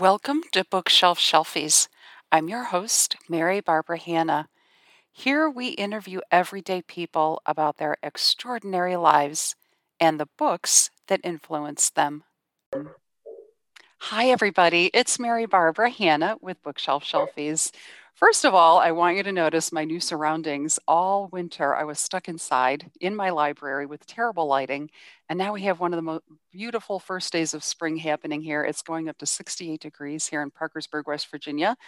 Welcome to Bookshelf Shelfies. I'm your host, Mary Barbara Hanna. Here we interview everyday people about their extraordinary lives and the books that influence them. Hi, everybody. It's Mary Barbara Hanna with Bookshelf Shelfies. First of all, I want you to notice my new surroundings. All winter, I was stuck inside in my library with terrible lighting. And now we have one of the most beautiful first days of spring happening here. It's going up to 68 degrees here in Parkersburg, West Virginia.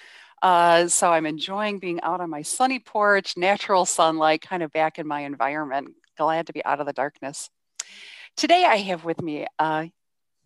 Uh, so I'm enjoying being out on my sunny porch, natural sunlight, kind of back in my environment. Glad to be out of the darkness. Today, I have with me uh,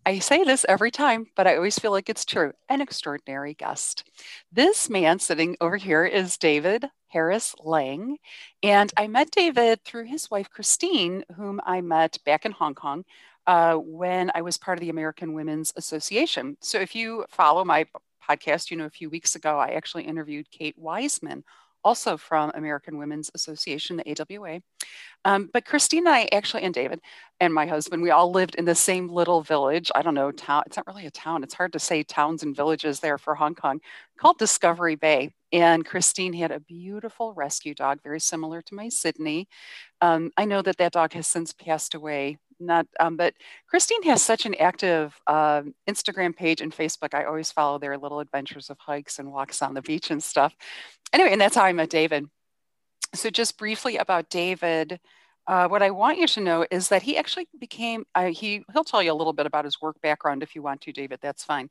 I say this every time, but I always feel like it's true an extraordinary guest. This man sitting over here is David Harris Lang. And I met David through his wife, Christine, whom I met back in Hong Kong. Uh, when I was part of the American Women's Association. So, if you follow my podcast, you know, a few weeks ago, I actually interviewed Kate Wiseman also from American Women's Association, the AWA. Um, but Christine and I actually, and David and my husband, we all lived in the same little village. I don't know, town. It's not really a town. It's hard to say towns and villages there for Hong Kong, called Discovery Bay. And Christine had a beautiful rescue dog, very similar to my Sydney. Um, I know that that dog has since passed away not um, but christine has such an active uh, instagram page and facebook. I always follow their little adventures of hikes and walks on the beach and stuff. Anyway and that's how i met david. So just briefly about david uh, what I want you to know is that he actually became, uh, he, he'll tell you a little bit about his work background if you want to, David, that's fine.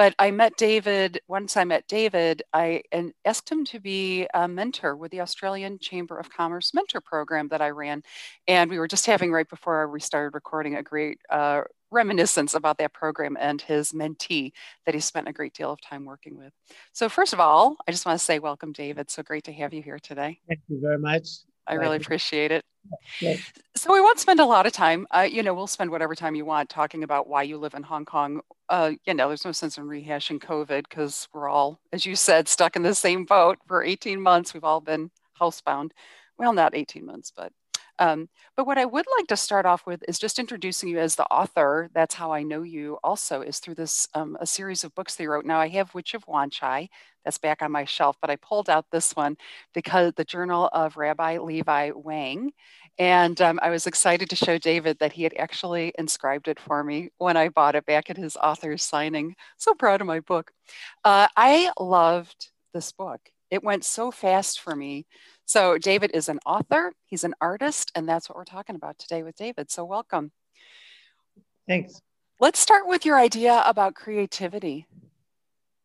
But I met David, once I met David, I asked him to be a mentor with the Australian Chamber of Commerce mentor program that I ran. And we were just having, right before we started recording, a great uh, reminiscence about that program and his mentee that he spent a great deal of time working with. So, first of all, I just want to say welcome, David. So great to have you here today. Thank you very much. I really appreciate it. So we won't spend a lot of time. Uh, you know, we'll spend whatever time you want talking about why you live in Hong Kong. Uh, you know, there's no sense in rehashing COVID because we're all, as you said, stuck in the same boat for 18 months. We've all been housebound. Well, not 18 months, but um, but what I would like to start off with is just introducing you as the author. That's how I know you also is through this um, a series of books that you wrote. Now I have Witch of Wan Chai that's back on my shelf, but I pulled out this one because the Journal of Rabbi Levi Wang. And um, I was excited to show David that he had actually inscribed it for me when I bought it back at his author's signing. So proud of my book. Uh, I loved this book. It went so fast for me. So, David is an author, he's an artist, and that's what we're talking about today with David. So, welcome. Thanks. Let's start with your idea about creativity.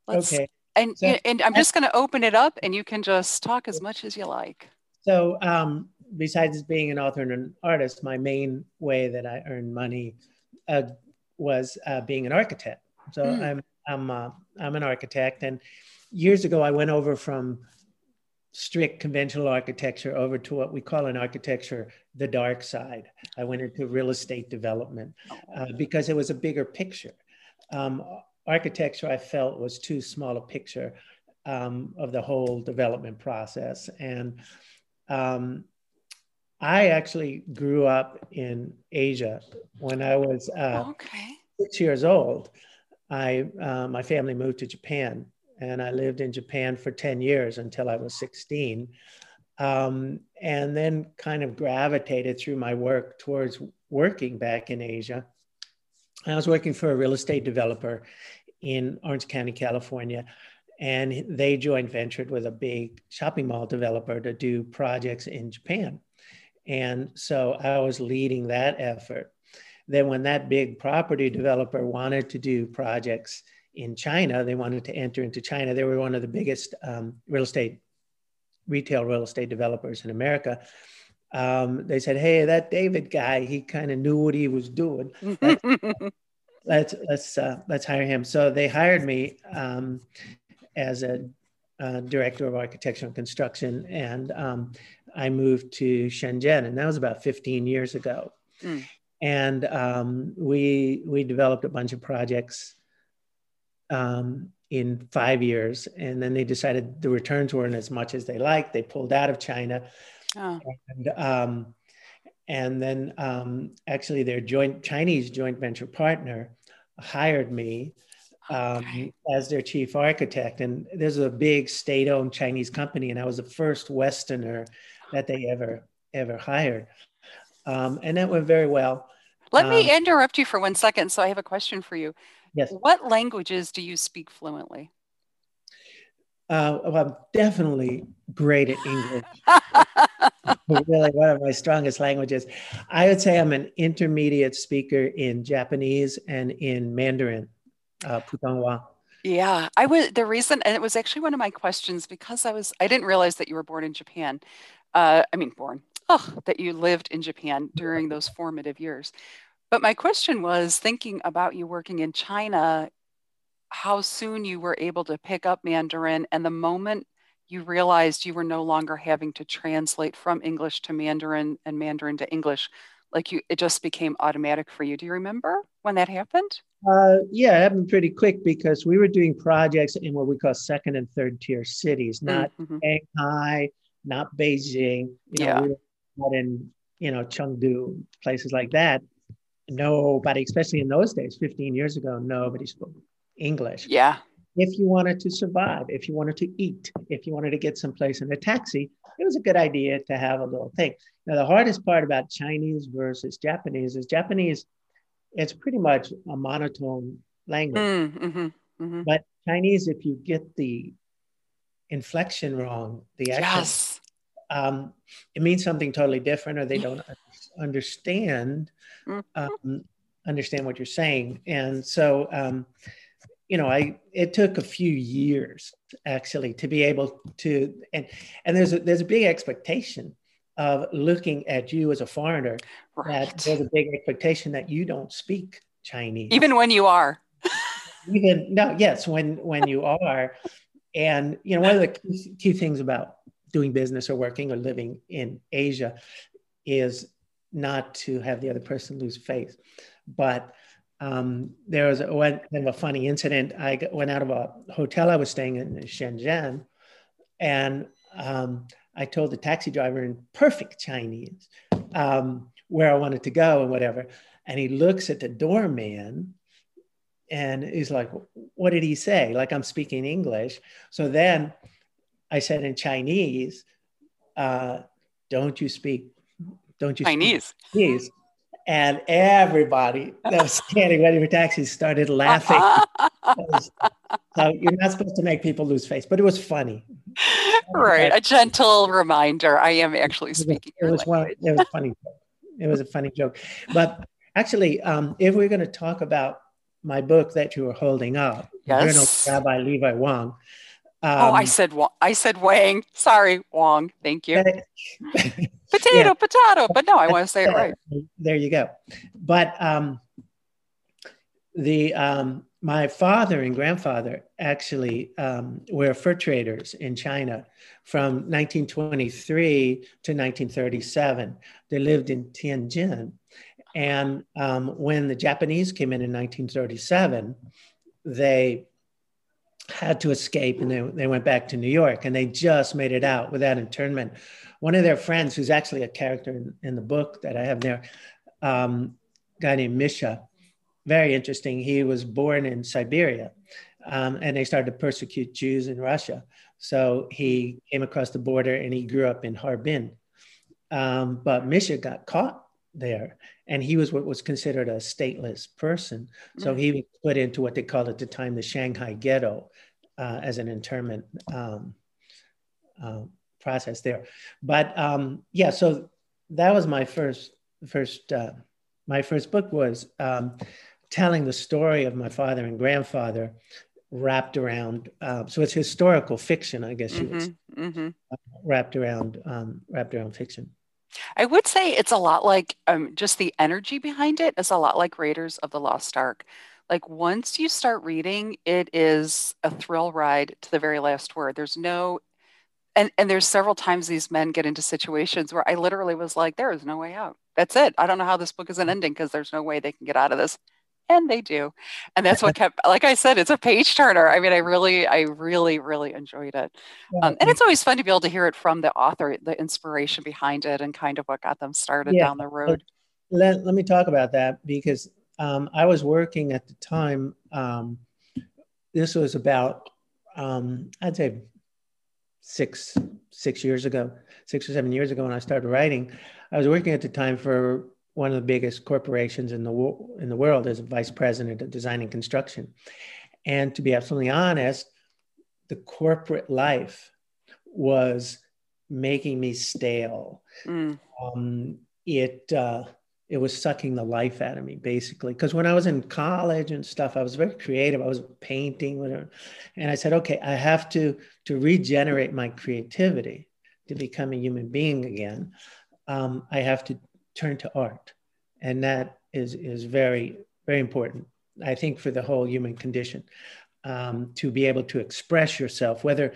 Let's, okay. And, so, and I'm just going to open it up and you can just talk as much as you like. So, um, besides being an author and an artist, my main way that I earned money uh, was uh, being an architect. So, mm. I'm, I'm, uh, I'm an architect. And years ago, I went over from strict conventional architecture over to what we call in architecture the dark side. I went into real estate development uh, because it was a bigger picture. Um, architecture, I felt, was too small a picture um, of the whole development process. And um, I actually grew up in Asia when I was uh, okay. six years old. I uh, my family moved to Japan and I lived in Japan for 10 years until I was 16. Um, and then kind of gravitated through my work towards working back in Asia. I was working for a real estate developer in Orange County, California, and they joint ventured with a big shopping mall developer to do projects in Japan. And so I was leading that effort. Then, when that big property developer wanted to do projects in China. They wanted to enter into China. They were one of the biggest um, real estate, retail real estate developers in America. Um, they said, "Hey, that David guy, he kind of knew what he was doing. Let's let's let's, uh, let's, hire him." So they hired me um, as a uh, director of architecture and construction, and um, I moved to Shenzhen, and that was about 15 years ago. Mm. And um, we we developed a bunch of projects um, in five years. And then they decided the returns weren't as much as they liked. They pulled out of China. Oh. And, um, and then um, actually their joint Chinese joint venture partner hired me um, okay. as their chief architect. And there's a big state-owned Chinese company, and I was the first Westerner that they ever ever hired, um, and that went very well. Let me um, interrupt you for one second. So I have a question for you. Yes. What languages do you speak fluently? Uh, well, I'm definitely great at English. really, one of my strongest languages. I would say I'm an intermediate speaker in Japanese and in Mandarin, uh, Putonghua. Yeah, I was the reason, and it was actually one of my questions because I was I didn't realize that you were born in Japan. Uh, I mean, born. Oh, that you lived in Japan during those formative years. But my question was thinking about you working in China how soon you were able to pick up Mandarin and the moment you realized you were no longer having to translate from English to Mandarin and Mandarin to English. Like you, it just became automatic for you. Do you remember when that happened? Uh, yeah, it happened pretty quick because we were doing projects in what we call second and third tier cities, not mm-hmm. Shanghai, not Beijing. You know, yeah. we were not in you know Chengdu, places like that. Nobody, especially in those days, 15 years ago, nobody spoke English. Yeah. If you wanted to survive, if you wanted to eat, if you wanted to get someplace in a taxi, it was a good idea to have a little thing. Now, the hardest part about Chinese versus Japanese is Japanese, it's pretty much a monotone language. Mm, mm-hmm, mm-hmm. But Chinese, if you get the inflection wrong, the accent, yes. um, it means something totally different, or they don't understand mm-hmm. um, understand what you're saying. And so, um, you know, I it took a few years actually to be able to and and there's a there's a big expectation of looking at you as a foreigner right. that there's a big expectation that you don't speak Chinese. Even when you are. Even no, yes, when when you are. And you know, one of the key, key things about doing business or working or living in Asia is not to have the other person lose face. But um, there was a, kind of a funny incident. I went out of a hotel I was staying in, in Shenzhen, and um, I told the taxi driver in perfect Chinese um, where I wanted to go and whatever. And he looks at the doorman and he's like, What did he say? Like I'm speaking English. So then I said in Chinese, uh, Don't you speak? Don't you Chinese? Chinese? and everybody that was standing ready for taxis started laughing. so you're not supposed to make people lose face, but it was funny. Right, a gentle reminder. I am actually speaking. It was, it was one. It was funny. It was a funny joke, but actually, um, if we're going to talk about my book that you were holding up, yes. Rabbi Levi Wang. Um, oh, I um, said I said Wang. Sorry, Wong. Thank you. potato, yeah. potato. But no, I want to say it right. There you go. But um, the um, my father and grandfather actually um, were fur traders in China from 1923 to 1937. They lived in Tianjin. And um, when the Japanese came in in 1937, they had to escape and they, they went back to New York and they just made it out without internment one of their friends, who's actually a character in, in the book that I have there, um, guy named Misha, very interesting. He was born in Siberia, um, and they started to persecute Jews in Russia. So he came across the border and he grew up in Harbin. Um, but Misha got caught there, and he was what was considered a stateless person. So mm. he was put into what they called at the time the Shanghai Ghetto uh, as an internment um, uh, process there. But um, yeah, so that was my first first uh, my first book was um, telling the story of my father and grandfather wrapped around. Uh, so it's historical fiction, I guess you mm-hmm, would mm-hmm. uh, wrapped around um, wrapped around fiction. I would say it's a lot like um, just the energy behind it is a lot like Raiders of the Lost Ark. Like once you start reading, it is a thrill ride to the very last word. There's no and and there's several times these men get into situations where I literally was like, there is no way out. That's it. I don't know how this book is an ending because there's no way they can get out of this. And they do. And that's what kept, like I said, it's a page turner. I mean, I really, I really, really enjoyed it. Um, and it's always fun to be able to hear it from the author, the inspiration behind it and kind of what got them started yeah. down the road. Let, let me talk about that because um, I was working at the time um, this was about, um, I'd say six, six years ago, six or seven years ago when I started writing. I was working at the time for one of the biggest corporations in the, in the world as a vice president of design and construction. And to be absolutely honest, the corporate life was making me stale. Mm. Um, it uh, it was sucking the life out of me basically. Because when i was in college and stuff i was very creative. I was painting whatever. And i said okay i have to to regenerate my creativity to become a human being again. Um, i have to turn to art. And that is is very very important i think for the whole human condition um, to be able to express yourself whether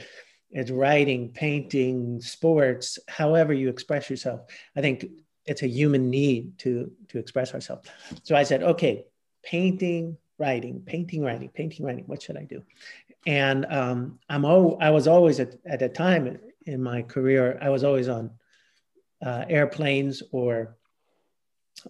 it's writing painting sports however you express yourself. I think it's a human need to to express ourselves. So I said, okay, painting, writing, painting, writing, painting, writing. What should I do? And um, I'm all, I was always at, at a time in my career, I was always on uh, airplanes or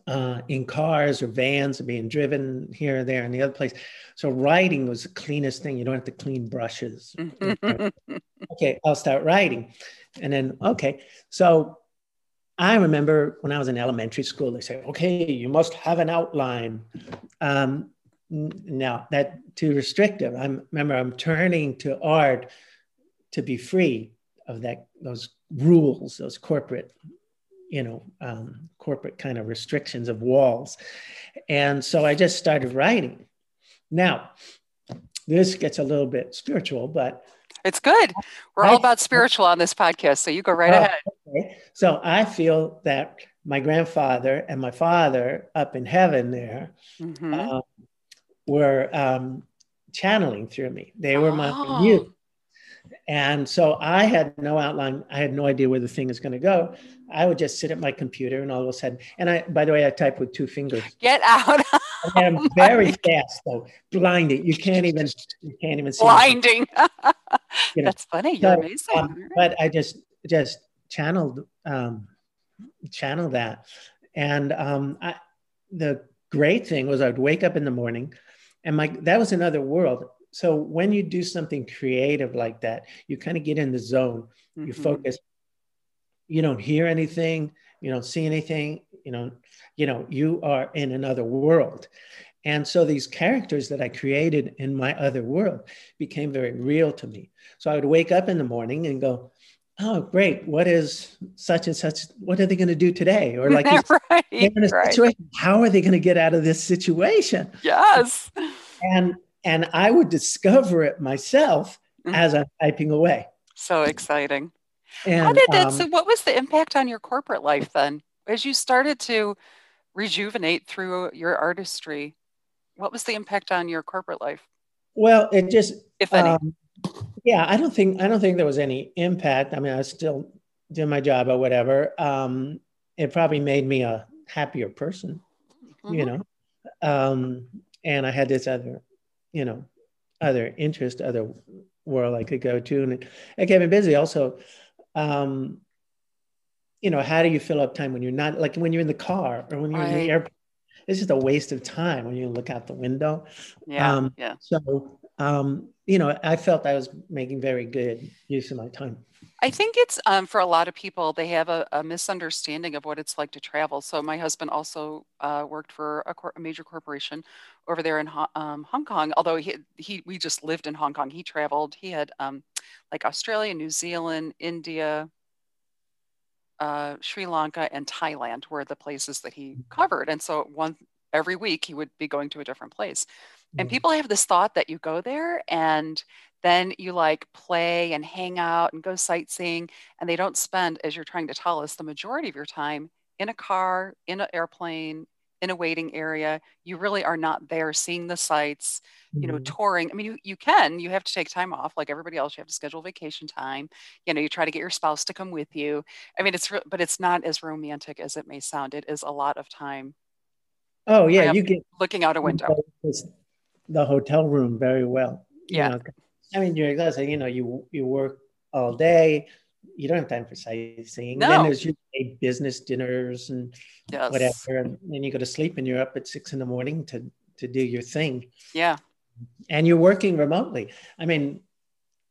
uh, in cars or vans being driven here and there and the other place. So writing was the cleanest thing. You don't have to clean brushes. okay, I'll start writing. And then, okay. So I remember when I was in elementary school, they say, okay, you must have an outline. Um, now that too restrictive. I remember I'm turning to art to be free of that those rules, those corporate, you know, um, corporate kind of restrictions of walls. And so I just started writing. Now, this gets a little bit spiritual, but it's good. We're all about spiritual on this podcast, so you go right uh, ahead. Okay. So I feel that my grandfather and my father up in heaven there mm-hmm. um, were um, channeling through me. They were my oh. youth. And so I had no outline. I had no idea where the thing is going to go. I would just sit at my computer and all of a sudden, and I, by the way, I type with two fingers. Get out. I'm very fast though, blinding. You can't even, you can't even see. Blinding. you know? That's funny. You're so, amazing. Um, but I just, just channeled, um, channeled that. And um, I, the great thing was I'd wake up in the morning and my, that was another world so when you do something creative like that, you kind of get in the zone. Mm-hmm. You focus. You don't hear anything. You don't see anything. You know, you know, you are in another world. And so these characters that I created in my other world became very real to me. So I would wake up in the morning and go, oh great what is such and such what are they going to do today or like right, in a right. situation how are they going to get out of this situation yes and and I would discover it myself mm-hmm. as I'm typing away. So exciting. And, How did that? Um, so, what was the impact on your corporate life then, as you started to rejuvenate through your artistry? What was the impact on your corporate life? Well, it just, if any, um, yeah, I don't think I don't think there was any impact. I mean, I was still doing my job or whatever. Um, it probably made me a happier person, mm-hmm. you know. Um, and I had this other you know, other interest, other world I could go to. And it kept me busy. Also, um, you know, how do you fill up time when you're not like when you're in the car or when you're right. in the airport? It's just a waste of time when you look out the window. Yeah. Um, yeah. So, um, you know, I felt I was making very good use of my time. I think it's um, for a lot of people, they have a, a, misunderstanding of what it's like to travel. So, my husband also uh, worked for a, cor- a, major corporation over there in Ho- um, Hong Kong. Although he, he, we just lived in Hong Kong. He traveled. He had um, like Australia, New Zealand, India, uh, Sri Lanka, and Thailand were the places that he covered. And so, one every week he would be going to a different place. And mm. people have this thought that you go there and then you like play and hang out and go sightseeing and they don't spend as you're trying to tell us the majority of your time in a car in an airplane in a waiting area. You really are not there seeing the sights you know mm-hmm. touring. I mean you, you can you have to take time off like everybody else you have to schedule vacation time. You know you try to get your spouse to come with you. I mean it's but it's not as romantic as it may sound. It is a lot of time oh yeah you get looking out a window the hotel room very well yeah know, I mean, you're exhausted. You know, you you work all day. You don't have time for sightseeing. No. Then there's usually business dinners and yes. whatever. And then you go to sleep and you're up at six in the morning to to do your thing. Yeah. and you're working remotely. I mean,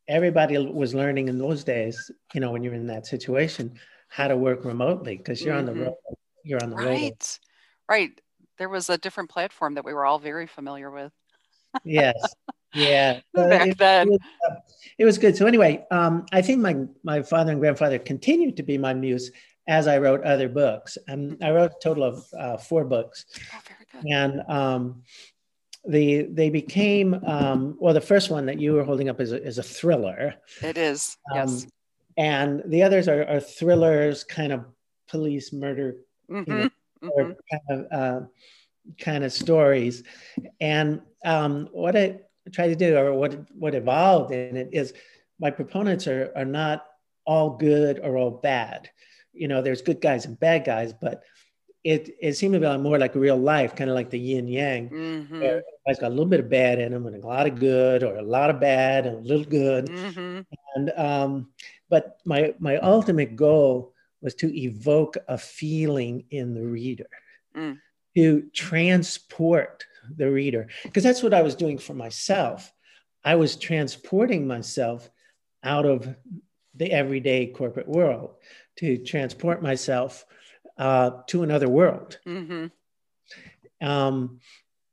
everybody was learning in those days, you know, when you're in that situation, how to work remotely because you're mm-hmm. on the mm-hmm. road. You're on the right. road. Right. Right. There was a different platform that we were all very familiar with. Yes. Yeah. Back it, then. It was, uh, it was, good. So anyway, um, I think my my father and grandfather continued to be my muse as I wrote other books. And I wrote a total of uh, four books. Oh. And um, the they became um, well the first one that you were holding up is a, is a thriller it is yes um, and the others are, are, thrillers kind of police murder mm-hmm. you know, mm-hmm. or kind of uh, kind of stories and um, what i try to do or what what evolved in it is my proponents are are not all good or all bad you know there's good guys and bad guys but it it seemed to be more like real life, kind of like the yin yang. Mm-hmm. It's got a little bit of bad in them and a lot of good, or a lot of bad and a little good. Mm-hmm. And um, but my my ultimate goal was to evoke a feeling in the reader, mm. to transport the reader, because that's what I was doing for myself. I was transporting myself out of the everyday corporate world to transport myself uh, to another world. Mm-hmm. Um,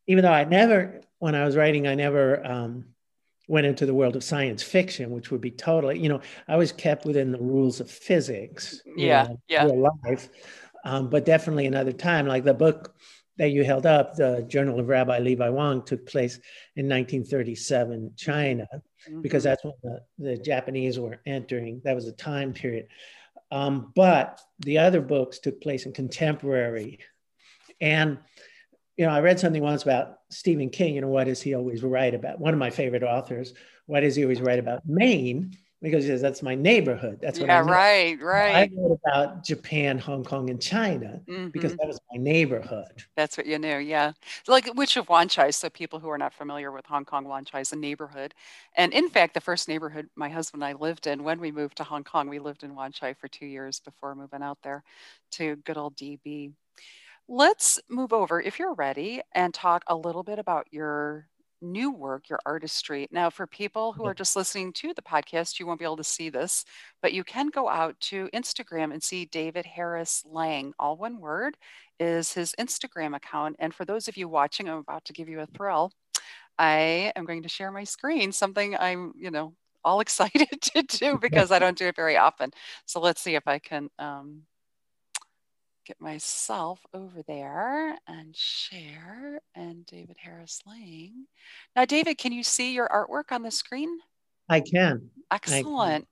even though I never, when I was writing, I never um, went into the world of science fiction, which would be totally, you know, I was kept within the rules of physics. Yeah, know, yeah. Life, um, but definitely another time. Like the book that you held up, the Journal of Rabbi Levi Wang, took place in 1937 China, mm-hmm. because that's when the, the Japanese were entering. That was a time period. Um, but the other books took place in contemporary. And, you know, I read something once about Stephen King, you know, what does he always write about? One of my favorite authors, what does he always write about? Maine because he says that's my neighborhood. That's what I. yeah, right, right. I wrote about Japan, Hong Kong, and China mm-hmm. because that was my neighborhood. That's what you knew, yeah. Like Witch of Wan Chai? So people who are not familiar with Hong Kong, Wan Chai is a neighborhood, and in fact, the first neighborhood my husband and I lived in when we moved to Hong Kong, we lived in Wan Chai for two years before moving out there to good old DB. Let's move over, if you're ready, and talk a little bit about your new work, your artistry. Now, for people who are just listening to the podcast, you won't be able to see this, but you can go out to Instagram and see David Harris Lang, all one word, is his Instagram account. And for those of you watching, I'm about to give you a thrill. I am going to share my screen, something I'm, you know, all excited to do because I don't do it very often. So let's see if I can um, get myself over there and share and David Harris Lang. Now, David, can you see your artwork on the screen? I can. Excellent. I can.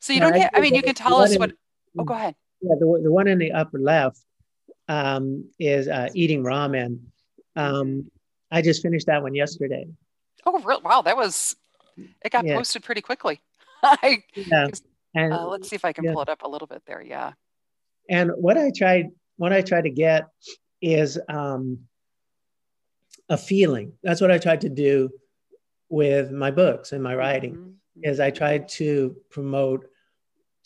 So you don't have, I mean, you can tell us what, oh, go ahead. Yeah, the, the one in the upper left um, is uh, eating ramen. Um, I just finished that one yesterday. Oh, real, wow. That was, it got yeah. posted pretty quickly. I, yeah. And, uh, let's see if I can yeah. pull it up a little bit there. Yeah. And what I tried, what I try to get is um, a feeling. That's what I tried to do with my books and my writing. Mm-hmm. Is I tried to promote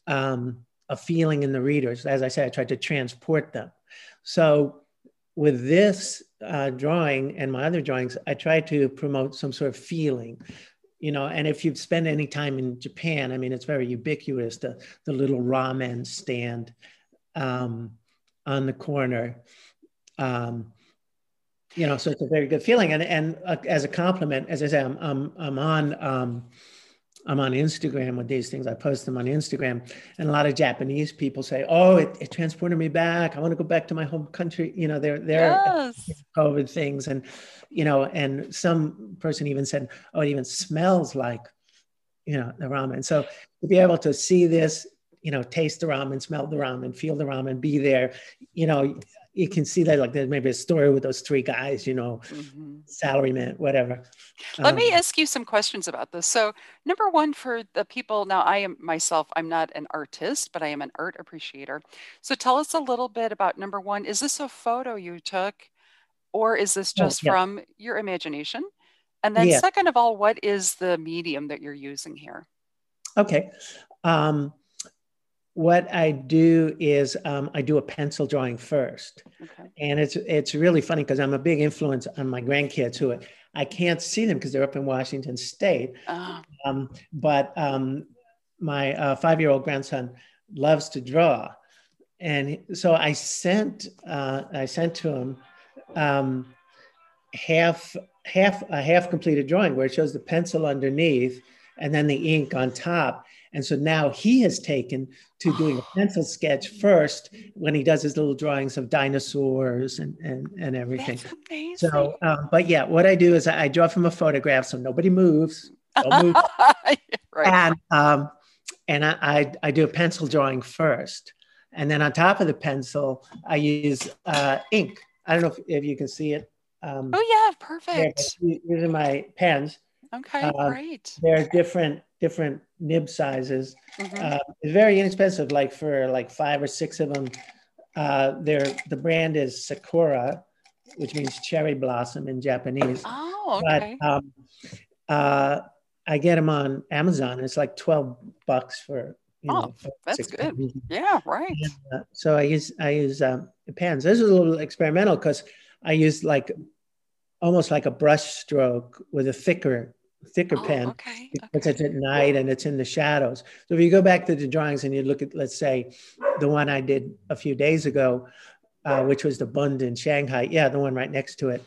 um, a feeling in the readers. As I said, I tried to transport them. So with this uh, drawing and my other drawings, I try to promote some sort of feeling you know and if you've spent any time in japan i mean it's very ubiquitous the, the little ramen stand um, on the corner. Um, you know, so it's a very good feeling. And and uh, as a compliment, as I say, I'm I'm, I'm on um, I'm on Instagram with these things. I post them on Instagram, and a lot of Japanese people say, "Oh, it, it transported me back. I want to go back to my home country." You know, they're they're yes. COVID things, and you know, and some person even said, "Oh, it even smells like." You know the ramen. So to be able to see this you know, taste the ramen, smell the ramen, feel the ramen, be there. You know, you can see that like there's maybe a story with those three guys, you know, mm-hmm. salaryman, whatever. Let um, me ask you some questions about this. So, number one, for the people now, I am myself, I'm not an artist, but I am an art appreciator. So, tell us a little bit about number one. Is this a photo you took, or is this oh, just oh, yeah. from your imagination? And then, yeah. second of all, what is the medium that you're using here? Okay. Um, what I do is um, I do a pencil drawing first, okay. and it's it's really funny because I'm a big influence on my grandkids who I can't see them because they're up in Washington State. Oh. Um, but um, my uh, five-year-old grandson loves to draw, and so I sent uh, I sent to him um, half half a half completed drawing where it shows the pencil underneath and then the ink on top. And so now he has taken to doing a pencil sketch first when he does his little drawings of dinosaurs and, and, and everything. That's amazing. So, um, but yeah, what I do is I, I draw from a photograph so nobody moves. Move. right. And, um, and I, I, I, do a pencil drawing first. And then on top of the pencil, I use uh, ink. I don't know if, if you can see it. Um, oh yeah, perfect. These are my pens. Okay, uh, great. They're different different nib sizes. Mm-hmm. Uh, it's very inexpensive. Like for like five or six of them, uh, they're the brand is Sakura, which means cherry blossom in Japanese. Oh, okay. But um, uh, I get them on Amazon. It's like twelve bucks for. You oh, know, that's good. Pens. Yeah, right. And, uh, so I use I use um, pens. This is a little experimental because I use like almost like a brush stroke with a thicker thicker oh, pen okay, because okay. it's at night and it's in the shadows. So if you go back to the drawings and you look at, let's say, the one I did a few days ago, uh, which was the Bund in Shanghai, yeah, the one right next to it.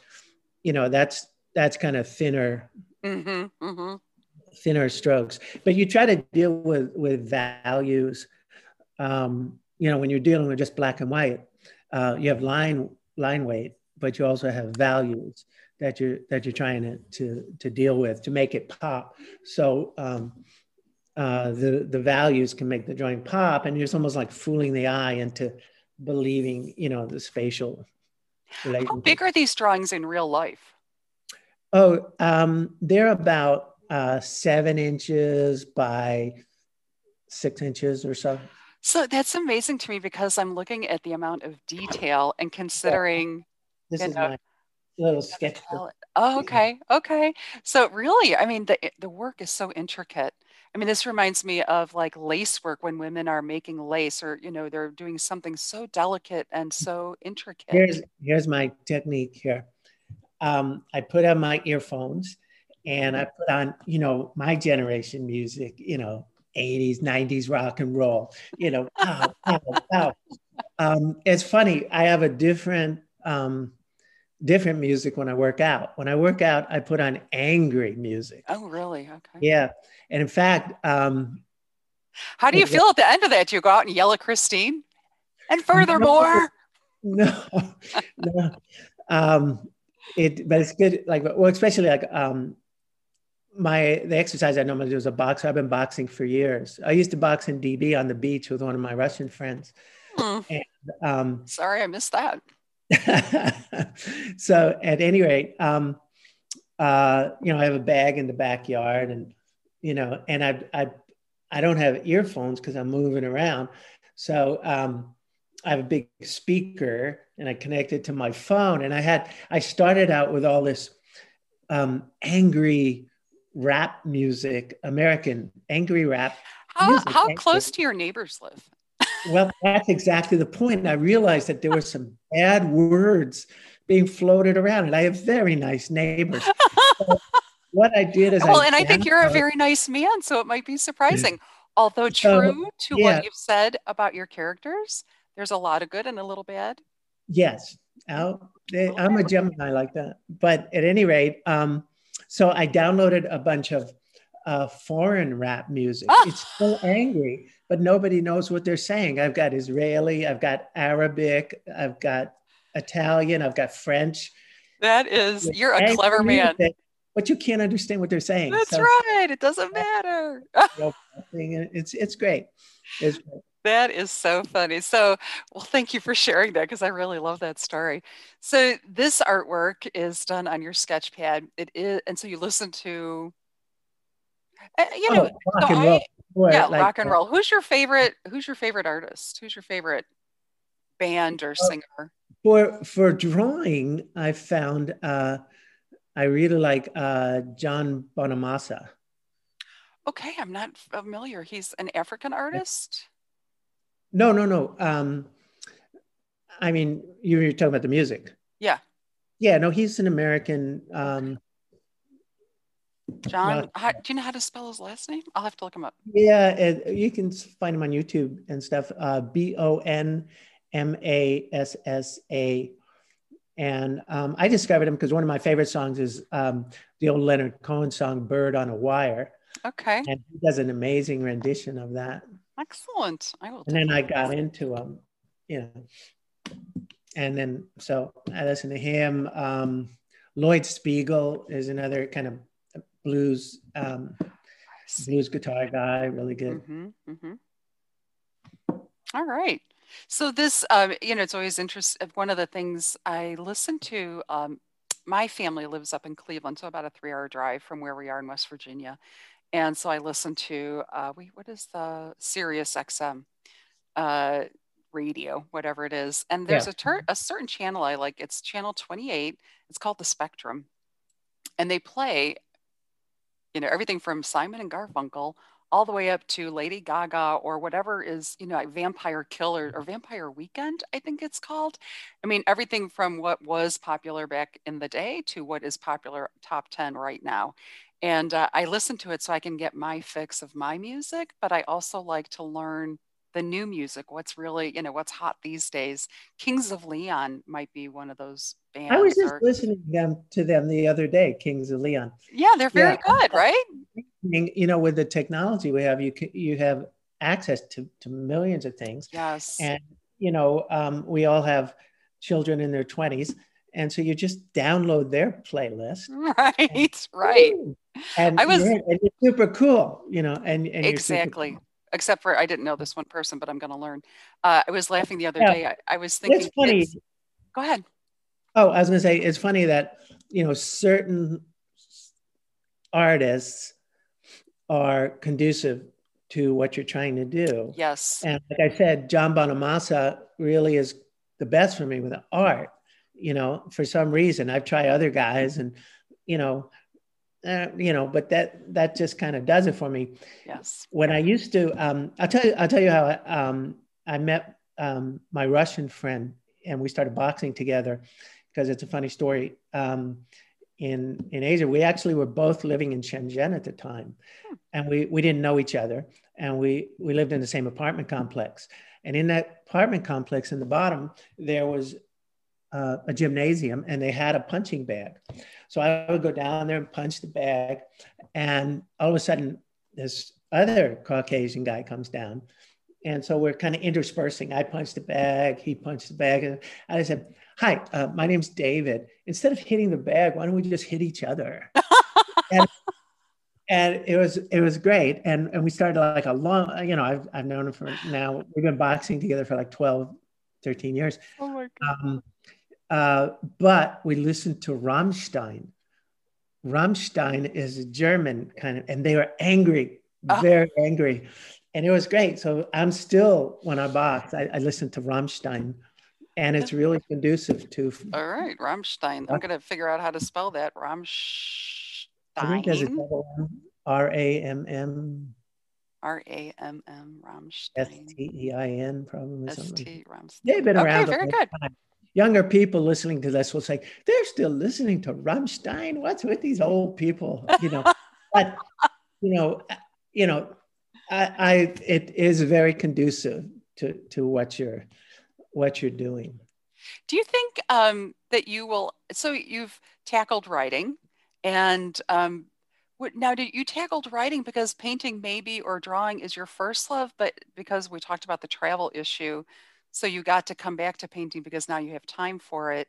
You know, that's that's kind of thinner, mm-hmm, mm-hmm. thinner strokes. But you try to deal with with values. Um, you know, when you're dealing with just black and white, uh, you have line line weight, but you also have values that you're that you're trying to to, to deal with to make it pop. So um, uh, the the values can make the drawing pop, and it's almost like fooling the eye into believing, you know, the spatial. How big are these drawings in real life? Oh, um, they're about uh, seven inches by six inches or so. So that's amazing to me because I'm looking at the amount of detail and considering. This is know, my little sketch. Oh, okay, okay. So really, I mean, the the work is so intricate. I mean, this reminds me of like lace work when women are making lace, or you know, they're doing something so delicate and so intricate. Here's here's my technique here. Um, I put on my earphones, and I put on you know my generation music. You know, 80s, 90s rock and roll, you know, pow, pow, pow. Um, it's funny. I have a different, um, different music when I work out. When I work out, I put on angry music. Oh, really? Okay. Yeah. And in fact, um, how do you feel at the end of that? Do you go out and yell at Christine? And furthermore, no, no. Um, it, but it's good. Like, well, especially like, um, my the exercise I normally do is a boxer. I've been boxing for years. I used to box in DB on the beach with one of my Russian friends. Hmm. And, um, Sorry, I missed that. so at any rate, um, uh, you know, I have a bag in the backyard, and you know, and I I I don't have earphones because I'm moving around. So um, I have a big speaker, and I connect it to my phone. And I had I started out with all this um, angry rap music, American angry rap. How, music. how close to your neighbors live? well, that's exactly the point. I realized that there were some bad words being floated around, and I have very nice neighbors. so what I did is, well, I and I think you're a very nice man, so it might be surprising. Although true to yeah. what you've said about your characters, there's a lot of good and a little bad. Yes, I'll, I'm a Gemini like that. But at any rate, um, so I downloaded a bunch of uh, foreign rap music. Oh. It's so angry, but nobody knows what they're saying. I've got Israeli, I've got Arabic, I've got Italian, I've got French. That is, it's you're a clever man. but you can't understand what they're saying. That's so, right. It doesn't matter. it's it's great. It's great. That is so funny. So, well, thank you for sharing that because I really love that story. So, this artwork is done on your sketch pad. It is, and so you listen to uh, you oh, know, oh, so roll. Boy, yeah, like, rock and roll. Who's your favorite? Who's your favorite artist? Who's your favorite band or uh, singer? For for drawing, I found uh, I really like uh, John Bonamassa. Okay, I'm not familiar. He's an African artist. No, no, no. Um, I mean, you were talking about the music. Yeah. Yeah, no, he's an American. Um, John, how, do you know how to spell his last name? I'll have to look him up. Yeah, and you can find him on YouTube and stuff. Uh, B O N M A S S A. And um, I discovered him because one of my favorite songs is um, the old Leonard Cohen song, Bird on a Wire. Okay. And he does an amazing rendition of that. Excellent. I will. And then I got into him, you know. And then, so I listened to him. Um, Lloyd Spiegel is another kind of blues um, blues guitar guy, really good. Mm-hmm, mm-hmm. All right. So this, um, you know, it's always interesting. One of the things I listen to, um, my family lives up in Cleveland, so about a three-hour drive from where we are in West Virginia, and so I listen to uh, we what is the Sirius XM uh, radio, whatever it is, and there's yeah. a, ter- a certain channel I like. It's channel 28. It's called the Spectrum, and they play you know, everything from Simon and Garfunkel all the way up to Lady Gaga or whatever is, you know, like Vampire Killer or Vampire Weekend, I think it's called. I mean, everything from what was popular back in the day to what is popular top 10 right now. And uh, I listen to it so I can get my fix of my music, but I also like to learn the new music, what's really, you know, what's hot these days. Kings of Leon might be one of those bands. I was just or, listening to them, to them the other day, Kings of Leon. Yeah, they're very yeah. good, right? You know, with the technology we have, you you have access to, to millions of things. Yes. And, you know, um, we all have children in their 20s. And so you just download their playlist. Right, and, right. And I was and it's super cool, you know, and, and exactly except for I didn't know this one person, but I'm going to learn. Uh, I was laughing the other yeah. day. I, I, was thinking. It's funny. It's, go ahead. Oh, I was going to say it's funny that you know certain artists are conducive to what you're trying to do. Yes. And like I said, John Bonamassa really is the best for me with art. You know, for some reason, I've tried other guys, and you know, uh, you know, but that that just kind of does it for me. Yes. When I used to, um, I'll tell you, I'll tell you how I, um, I met um, my Russian friend, and we started boxing together because it's a funny story. Um, in in Asia, we actually were both living in Shenzhen at the time, hmm. and we we didn't know each other, and we we lived in the same apartment complex. And in that apartment complex, in the bottom, there was uh, a gymnasium, and they had a punching bag. So I would go down there and punch the bag. And all of a sudden, this other Caucasian guy comes down. And so we're kind of interspersing. I punched the bag, he punched the bag. And I said, Hi, uh, my name's David. Instead of hitting the bag, why don't we just hit each other? and, and it was it was great. And and we started like a long, you know, I've, I've known him for now, we've been boxing together for like 12, 13 years. Oh my God. Um, uh, but we listened to Rammstein. Rammstein is a German kind of, and they were angry, oh. very angry. And it was great. So I'm still, when I box, I, I listen to Rammstein and it's really conducive to. All right, Rammstein. I'm going to figure out how to spell that. Rammstein. I think there's a double R A M M. R A M M Rammstein. S T E I N, probably. S T Rammstein. They've been around. Okay, very good. Time younger people listening to this will say, they're still listening to Rammstein. What's with these old people? You know, but you know, you know, I, I it is very conducive to to what you're what you're doing. Do you think um, that you will? So you've tackled writing, and um, now do you tackled writing because painting maybe or drawing is your first love, but because we talked about the travel issue, so you got to come back to painting because now you have time for it.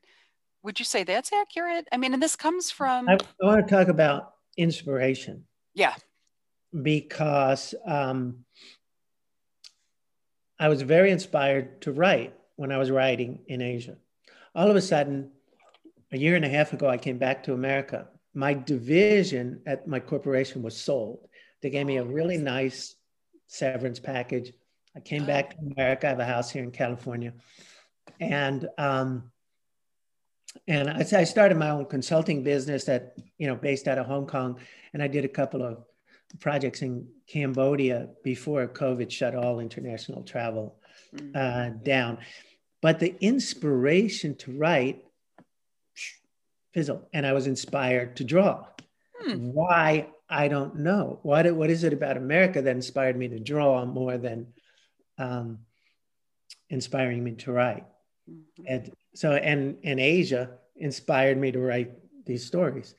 Would you say that's accurate? I mean, and this comes from. I, I want to talk about inspiration. Yeah. Because um, I was very inspired to write when I was writing in Asia. All of a sudden, a year and a half ago, I came back to America. My division at my corporation was sold. They gave me a really nice severance package. I came back to America. I have a house here in California, and um, and I, I started my own consulting business that you know based out of Hong Kong, and I did a couple of projects in Cambodia before COVID shut all international travel mm. uh, down. But the inspiration to write fizzled, and I was inspired to draw. Hmm. Why I don't know. What, what is it about America that inspired me to draw more than um, inspiring me to write? Mm-hmm. And so, and, and Asia inspired me to write these stories.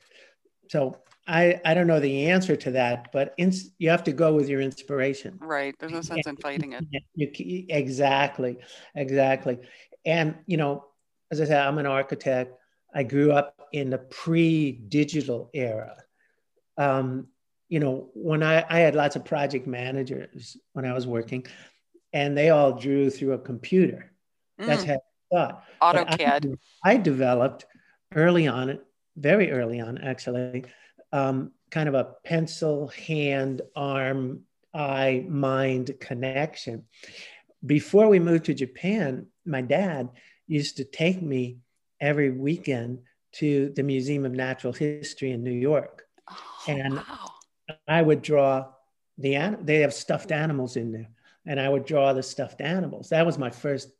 So I, I don't know the answer to that, but in, you have to go with your inspiration. Right. There's no sense in fighting it. You, exactly. Exactly. And, you know, as I said, I'm an architect. I grew up in the pre-digital era. Um, you know, when I, I had lots of project managers when I was working, and they all drew through a computer. Mm. That's how I thought. AutoCAD. I, I, developed early on, very early on, actually, um, kind of a pencil, hand, arm, eye, mind connection. Before we moved to Japan, my dad used to take me every weekend to the Museum of Natural History in New York. Oh, and wow. I would draw the they have stuffed animals in there and I would draw the stuffed animals. That was my first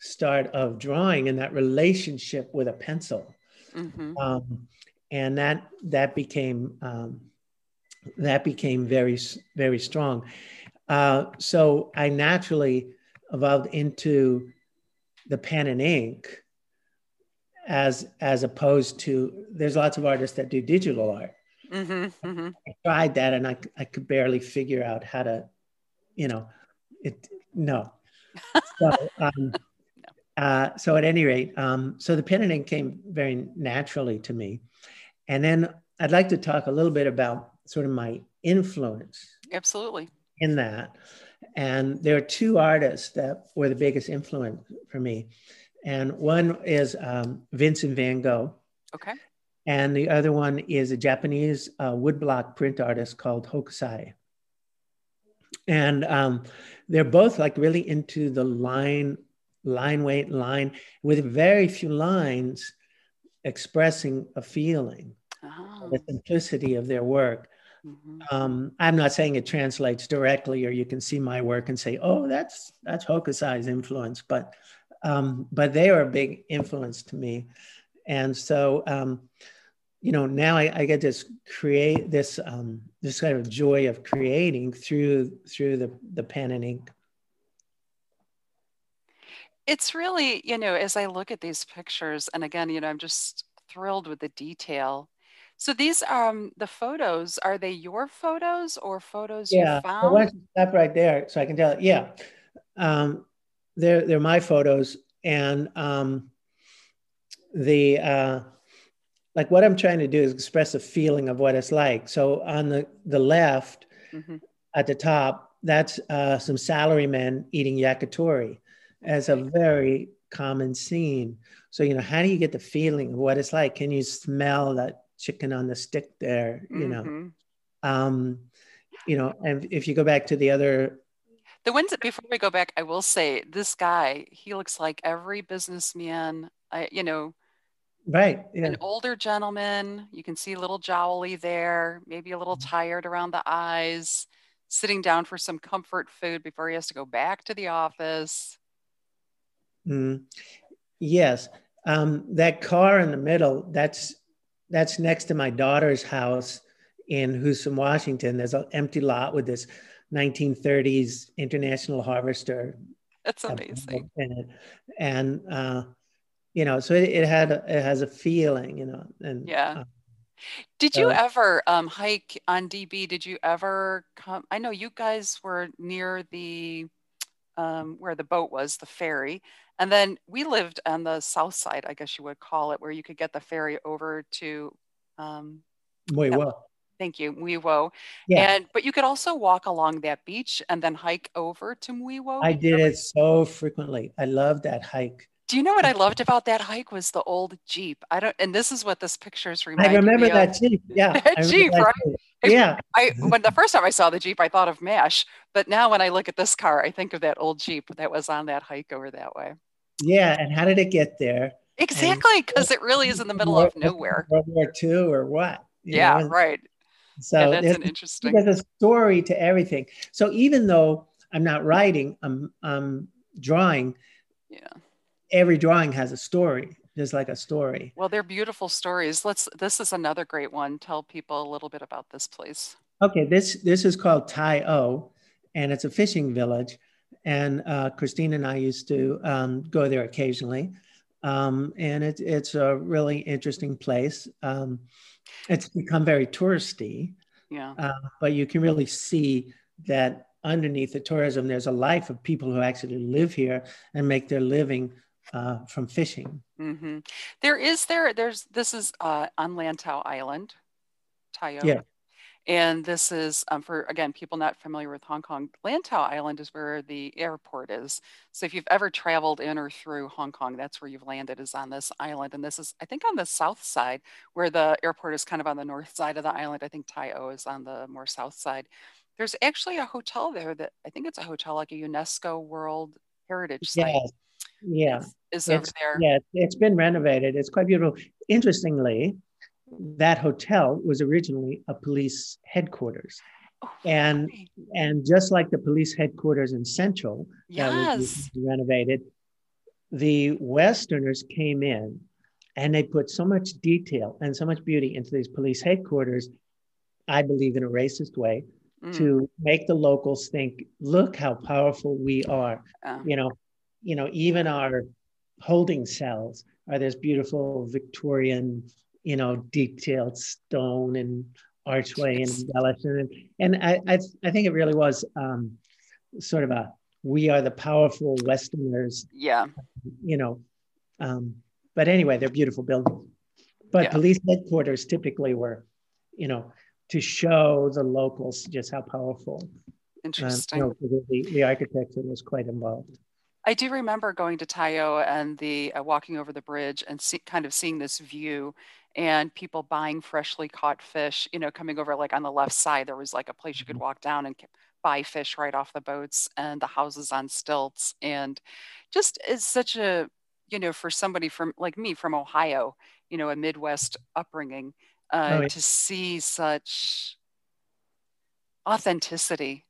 start of drawing and that relationship with a pencil. Mm-hmm. Um, and that that became um, that became very very strong. Uh, so I naturally evolved into the pen and ink as as opposed to there's lots of artists that do digital art mm-hmm, mm-hmm. i tried that and I, I could barely figure out how to you know it no so um, uh, so at any rate um, so the pen and ink came very naturally to me and then i'd like to talk a little bit about sort of my influence absolutely in that and there are two artists that were the biggest influence for me. And one is um, Vincent van Gogh. Okay. And the other one is a Japanese uh, woodblock print artist called Hokusai. And um, they're both like really into the line, line weight, line with very few lines expressing a feeling, oh. the simplicity of their work. Mm-hmm. Um, I'm not saying it translates directly, or you can see my work and say, "Oh, that's that's Hokusai's influence," but um, but they are a big influence to me, and so um, you know now I, I, get this create this um, this kind of joy of creating through through the the pen and ink. It's really you know as I look at these pictures, and again, you know, I'm just thrilled with the detail so these um the photos are they your photos or photos yeah, you found? Yeah, stop right there so I can tell. Yeah, um, they're they're my photos, and um, the uh, like what I'm trying to do is express a feeling of what it's like. So on the the left, mm-hmm. at the top, that's uh, some salarymen eating yakitori, as a very common scene. So you know, how do you get the feeling of what it's like? Can you smell that chicken on the stick there, you mm-hmm. know. Um, you know, and if you go back to the other the ones that before we go back, I will say this guy, he looks like every businessman, I, you know, right. Yeah. An older gentleman. You can see a little jowly there, maybe a little mm-hmm. tired around the eyes, sitting down for some comfort food before he has to go back to the office. Mm. Yes. Um, that car in the middle, that's that's next to my daughter's house in Husum, Washington. There's an empty lot with this 1930s International Harvester. That's amazing. And, uh, you know, so it, it, had, a, it has a feeling, you know, and yeah. Uh, did you ever um, hike on DB? Did you ever come? I know you guys were near the um, where the boat was, the ferry. And then we lived on the south side, I guess you would call it, where you could get the ferry over to. Um, Mui Wo. Thank you, Mui Wo. Yeah. And but you could also walk along that beach and then hike over to Mui Wo. I did it so frequently. I love that hike. Do you know what I loved about that hike was the old Jeep. I don't, and this is what this picture's reminding me. I remember me that of. Jeep. Yeah, that Jeep, right? Yeah. I when the first time I saw the Jeep, I thought of Mash, but now when I look at this car, I think of that old Jeep that was on that hike over that way. Yeah, and how did it get there? Exactly, because it really is in the middle of nowhere. World War II or what? yeah, know? right. So yeah, that's an interesting. There's a story to everything. So even though I'm not writing, I'm, I'm drawing. Yeah. Every drawing has a story. There's like a story. Well, they're beautiful stories. Let's. This is another great one. Tell people a little bit about this, please. Okay, this this is called Tai O, and it's a fishing village. And uh, Christine and I used to um, go there occasionally, um, and it, it's a really interesting place. Um, it's become very touristy, yeah. Uh, but you can really see that underneath the tourism, there's a life of people who actually live here and make their living uh, from fishing. Mm-hmm. There is there. There's this is uh, on Lantau Island, Tai O. Yeah. And this is um, for again people not familiar with Hong Kong. Lantau Island is where the airport is. So if you've ever traveled in or through Hong Kong, that's where you've landed is on this island. And this is I think on the south side, where the airport is kind of on the north side of the island. I think Tai O is on the more south side. There's actually a hotel there that I think it's a hotel like a UNESCO World Heritage Site. Yes. Yeah. Is, is over there. Yeah, it's been renovated. It's quite beautiful. Interestingly, that hotel was originally a police headquarters. Oh, and and just like the police headquarters in Central that Yes. was renovated, the Westerners came in and they put so much detail and so much beauty into these police headquarters, I believe in a racist way, Mm, to make the locals think, look how powerful we are. uh, You know, you know, even our holding cells are this beautiful Victorian, you know, detailed stone and archway and Yes. embellishment. And I, I, I think it really was um, sort of a we are the powerful Westerners, yeah. you know. Um, but anyway, they're beautiful buildings. But Yeah. police headquarters typically were, you know, to show the locals just how powerful. Um, Interesting. you know, the, the architecture was quite involved. I do remember going to Tai O and the uh, walking over the bridge and see, kind of seeing this view and people buying freshly caught fish, you know, coming over like on the left side, there was like a place you could walk down and buy fish right off the boats and the houses on stilts. And just is such a, you know, for somebody from like me from Ohio, you know, a Midwest upbringing, uh, Oh, yeah. to see such authenticity